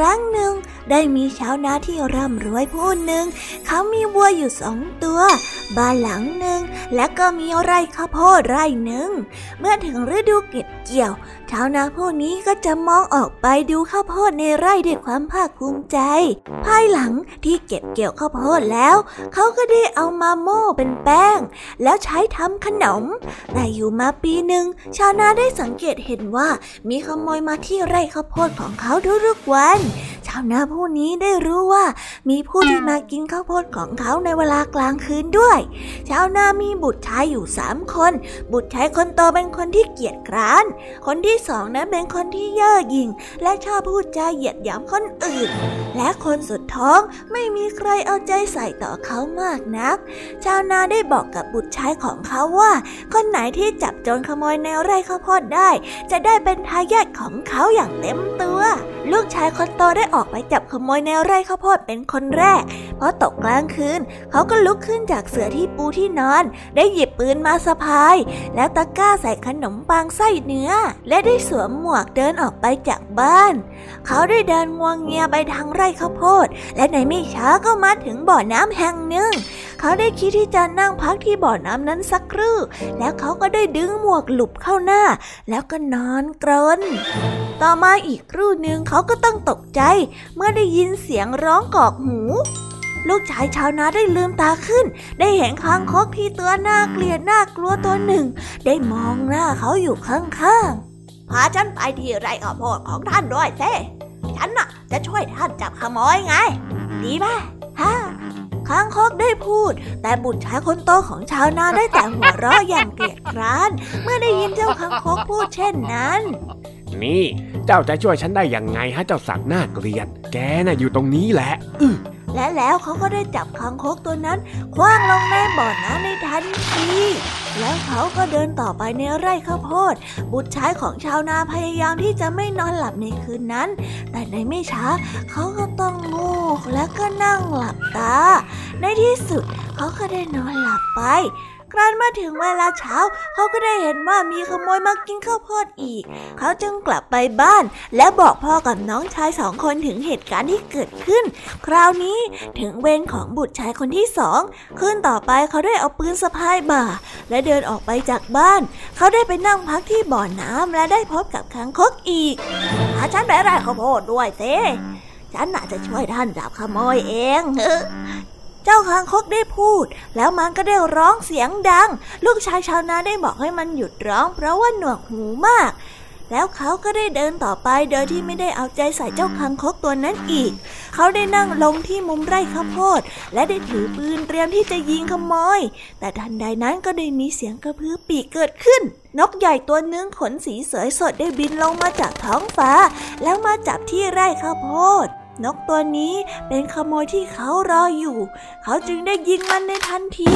kerang ได้มีชาวนาที่ร่ำรวยผู้หนึ่ง เขามีวัวอยู่สองตัว บ้านหลังหนึ่ง และก็มีไร่ข้าวโพดไร่หนึ่ง เมื่อถึงฤดูเก็บเกี่ยว ชาวนาผู้นี้ก็จะมองออกไปดูข้าวโพดในไร่ด้วยความภาคภูมิใจ ภายหลังที่เก็บเกี่ยวข้าวโพดแล้ว เขาก็ได้เอามาโม่เป็นแป้ง แล้วใช้ทำขนม แต่อยู่มาปีหนึ่งชาวนาได้สังเกตเห็นว่ามีขโมยมาที่ไร่ข้าวโพดของเขาทุกๆวัน ชาวนาผูู้้นี้ได้รู้ว่ามีผู้ที่มากินข้าวโพดของเขาในเวลากลางคืนด้วย ชาวนามีบุตรชายอยู่สามคน บุตรชายคนโตเป็นคนที่เกียจคร้าน คนที่สองนั้นเป็นคนที่เย่อหยิ่ง และชอบพูดจาเหยียดหยามคนอื่น และคนสุดท้องไม่มีใครเอาใจใส่ต่อเขามากนัก ชาวนาได้บอกกับบุตรชายของเขาว่า คนไหนที่จับโจรขโมยแนวไร่ข้าวโพดได้ จะได้เป็นทายาทของเขาอย่างเต็มตัว ลูกชายคนโตได้ออกไปจับขโมยแนวไร่ข้าวโพดเป็นคนแรก เพราะตกกลางคืน เขาก็ลุกขึ้นจากเสือที่ปูที่นอน ได้หยิบปืนมาสะพาย แล้วตะกร้าใส่ขนมปังไส้เนื้อ และได้สวมหมวกเดินออกไปจากบ้าน เขาได้เดินงวงเงียไปทางไร่ข้าวโพด และในไม่ช้าก็มาถึงบ่อน้ำแห่งหนึ่ง เขาได้คิดที่จะนั่งพักที่บ่อน้ำนั้นสักครู่ แล้วเขาก็ได้ดึงหมวกหลุบเข้าหน้า แล้วก็นอนกรนต่อมาอีกครู่หนึ่งเขาก็ต้องตกใจ เมื่อได้ยินเสียงร้องกอกหู ลูกชายชาวนาได้ลืมตาขึ้น ได้เห็นคางคกที่ตัวน่าเกลียดน่ากลัวตัวหนึ่ง ได้มองหน้าเขาอยู่ข้างๆพาฉันไปที่ไร่ข้าวโพดของท่านด้วยเซ่ฉันน่ะจะช่วยท่านจับขโมยไง ดีป่ะฮะ ค้างคกได้พูด แต่บุตรชายคนโตของชาวนาได้แต่หัวเราะอย่างเกลียดคร้าน เมื่อได้ยินเจ้าค้างคกพูดเช่นนั้น นี่ เจ้าจะช่วยฉันได้ยังไงฮะเจ้าสัตว์น่าเกลียด แกน่ะอยู่ตรงนี้แหละอื้อ และแล้วเขาก็ได้จับคางคกตัวนั้นคว้างลงในบ่อน้ำในทันที แล้วเขาก็เดินต่อไปในไร่ข้าวโพด บุตรชายของชาวนาพยายามที่จะไม่นอนหลับในคืนนั้น แต่ในไม่ช้าเขาก็ต้องงูกและก็นั่งหลับตา ในที่สุดเขาก็ได้นอนหลับไป ครั้นมาถึงเวลาเช้า เขาก็ได้เห็นว่ามีขโมยมากินข้าวโพดอีก เขาจึงกลับไปบ้าน และบอกพ่อกับน้องชายสองคนถึงเหตุการณ์ที่เกิดขึ้น คราวนี้ถึงเวรของบุตรชายคนที่สองคืนต่อไปเขาได้เอาปืนสะพายบ่า และเดินออกไปจากบ้าน เขาได้ไปนั่งพักที่บ่อน้ำและได้พบกับคางคกอีกหาฉันไปไร่ข้าวโพดด้วยเซฉันน่าจะช่วยท่านจับขโมยเอง เจ้าคางคกได้พูด แล้วมันก็ได้ร้องเสียงดัง ลูกชายชาวนาได้บอกให้มันหยุดร้อง เพราะว่าหนวกหูมาก แล้วเขาก็ได้เดินต่อไปโดยที่ไม่ได้เอาใจใส่เจ้าคางคกตัวนั้นอีก เขาได้นั่งลงที่มุมไร่ข้าวโพด และได้ถือปืนเตรียมที่จะยิงขโมย แต่ทันใดนั้นก็ได้มีเสียงกระพือปีกเกิดขึ้น นกใหญ่ตัวหนึ่งขนสีสวยสดได้บินลงมาจากท้องฟ้า แล้วมาจับที่ไร่ข้าวโพด นกตัวนี้เป็นขโมยที่เขารออยู่ เขาจึงได้ยิงมันในทันที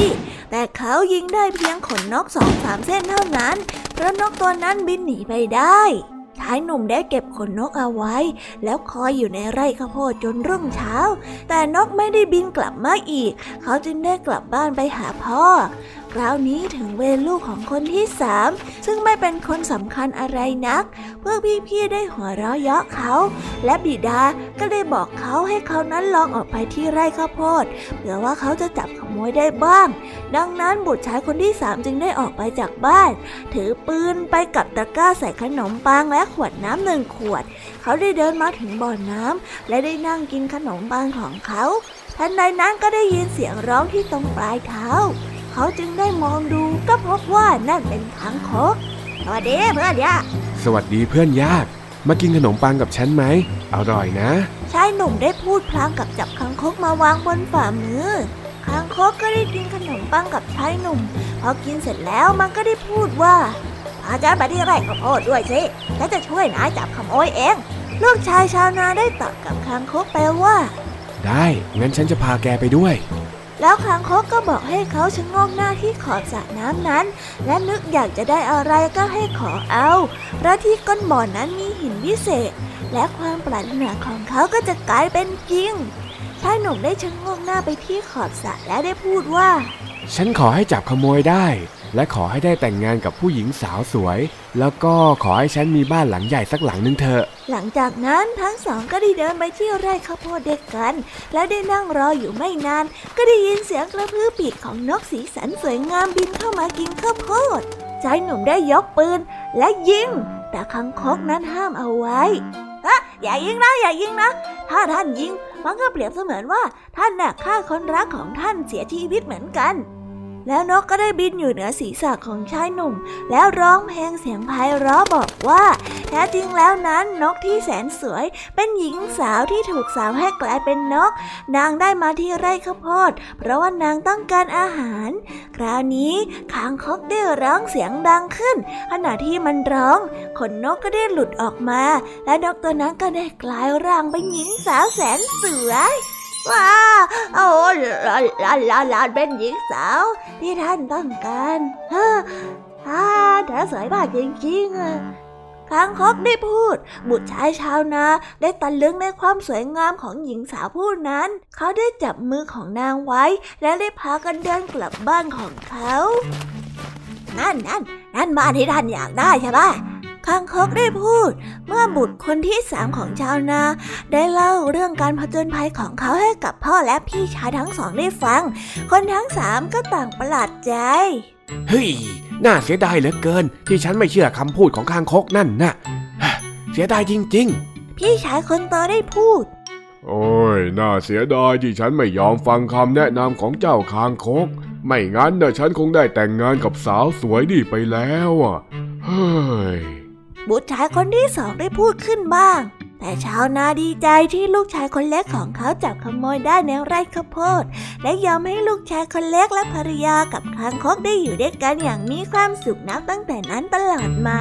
แต่เขายิงได้เพียงขนนกสองสามเส้นเท่านั้น เพราะนกตัวนั้นบินหนีไปได้ชายหนุ่มได้เก็บขนนกเอาไว้ แล้วคอยอยู่ในไร่ข้าวโพดจนรุ่งเช้า แต่นกไม่ได้บินกลับมาอีก เขาจึงได้กลับบ้านไปหาพ่อ คราวนี้ถึงเวรลูกของคนที่สามซึ่งไม่เป็นคนสำคัญอะไรนัก เพวกพี่ๆได้หัวเราะเยาะเขา และบิดาก็ได้บอกเขาให้เขานั้นลองออกไปที่ไร่ข้าวโพดเผื่อว่าเขาจะจับขโมยได้บ้าง ดังนั้นบุตรชายคนที่สามจึงได้ออกไปจากบ้าน ถือปืนไปกับตะกร้าใส่ขนมปังและขวดน้ำหนึ่งขวด เขาได้เดินมาถึงบ่อน้ำและได้นั่งกินขนมปังของเขาทันใดนั้นก็ได้ยินเสียงร้องที่ตรงปลายเท้า เขาจึงได้มองดูก็พบว่านั่นเป็นคางคกสวัสดีเพื่อนยะสวัสดีเพื่อนยาก มากินขนมปังกับฉันไหม อร่อยนะชายหนุ่มได้พูดพลางกับจับคางคกมาวางบนฝ่ามือคางคกก็ได้กินขนมปังกับชายหนุ่ม พอกินเสร็จแล้วมันก็ได้พูดว่า อาจารย์ไปที่ไร่ข้าวโพดด้วยสิฉันจะช่วยนายจับขโมยเองลูกชายชาวนาได้ตอบกับคางคกไปว่า ได้งั้นฉันจะพาแกไปด้วย แล้วคางคกก็บอกให้เขาชะงงกหน้าที่ขอบสระน้ำนั้น และนึกอยากจะได้อะไรก็ให้ขอเอาเพราะที่ก้นบ่อนนั้นมีหินวิเศษ และความปรารถนาของเขาก็จะกลายเป็นจริงชายหนุ่มได้ชะงงกหน้าไปที่ขอบสระและได้พูดว่า ฉันขอให้จับขโมยได้ และขอให้ได้แต่งงานกับผู้หญิงสาวสวย แล้วก็ขอให้ฉันมีบ้านหลังใหญ่สักหลังหนึ่งเถอะ หลังจากนั้นทั้งสองก็ได้เดินไปที่ไร่ข้าวโพดเด็กกัน และได้นั่งรออยู่ไม่นาน ก็ได้ยินเสียงกระพือปีกของนกสีสันสวยงามบินเข้ามากินข้าวโพดชายหนุ่มได้ยกปืนและยิง แต่คังคกนั้นห้ามเอาไว้ฮะอย่ายิงนะอย่ายิงนะ ถ้าท่านยิงมันก็เปรียบเสมือนว่าท่านน่ะฆ่าคนรักของท่านเสียชีวิตเหมือนกัน แล้วนกก็ได้บินอยู่เหนือศีรษะของชายหนุ่ม แล้วร้องเพลงเสียงไพเราะบอกว่า แท้จริงแล้วนั้นนกที่แสนสวย เป็นหญิงสาวที่ถูกสาวให้กลายเป็นนก นางได้มาที่ไร่ข้าวโพด เพราะว่านางต้องการอาหาร คราวนี้คางคกได้ร้องเสียงดังขึ้น ขณะที่มันร้องขนนกก็ได้หลุดออกมา และนกตัวนั้นก็ได้กลายร่างเป็นหญิงสาวแสนสวย ว้าโอ้ลานลานลาลาเป็นหญิงสาวที่ท่านต้องการฮะฮ่าเธอสวยมากจริงๆอะคางคกได้พูด บุตรชายชาวนาได้ตะลึงในความสวยงามของหญิงสาวผู้นั้น เขาได้จับมือของนางไว้ และได้พากันเดินกลับบ้านของเขา นั่นนั่นนั่นบ้านที่ท่านอยากได้ใช่ปะ คางคกได้พูด เมื่อบุตรคนที่สามของชาวนา ได้เล่าเรื่องการผจญภัยของเขาให้กับพ่อและพี่ชายทั้งสองได้ฟัง คนทั้งสามก็ต่างประหลาดใจ เฮ้ย น่าเสียดายเหลือเกิน ที่ฉันไม่เชื่อคำพูดของคางคกนั่นนะฮะเสียดายจริงพี่ชายคนโตได้พูดๆโอ้ย น่าเสียดายที่ฉันไม่ยอมฟังคำแนะนำของเจ้าคางคก ไม่งั้นน่ะฉันคงได้แต่งงานกับสาวสวยนี่ไปแล้วอะ เฮ้ย บุตรชายคนที่สองได้พูดขึ้นบ้าง แต่ชาวนาดีใจที่ลูกชายคนเล็กของเขาจับขโมยได้ในไร่ข้าวโพด และยอมให้ลูกชายคนเล็กและภรรยากับคางคกได้อยู่ด้วยกันอย่างมีความสุขนับตั้งแต่นั้นตลอดมา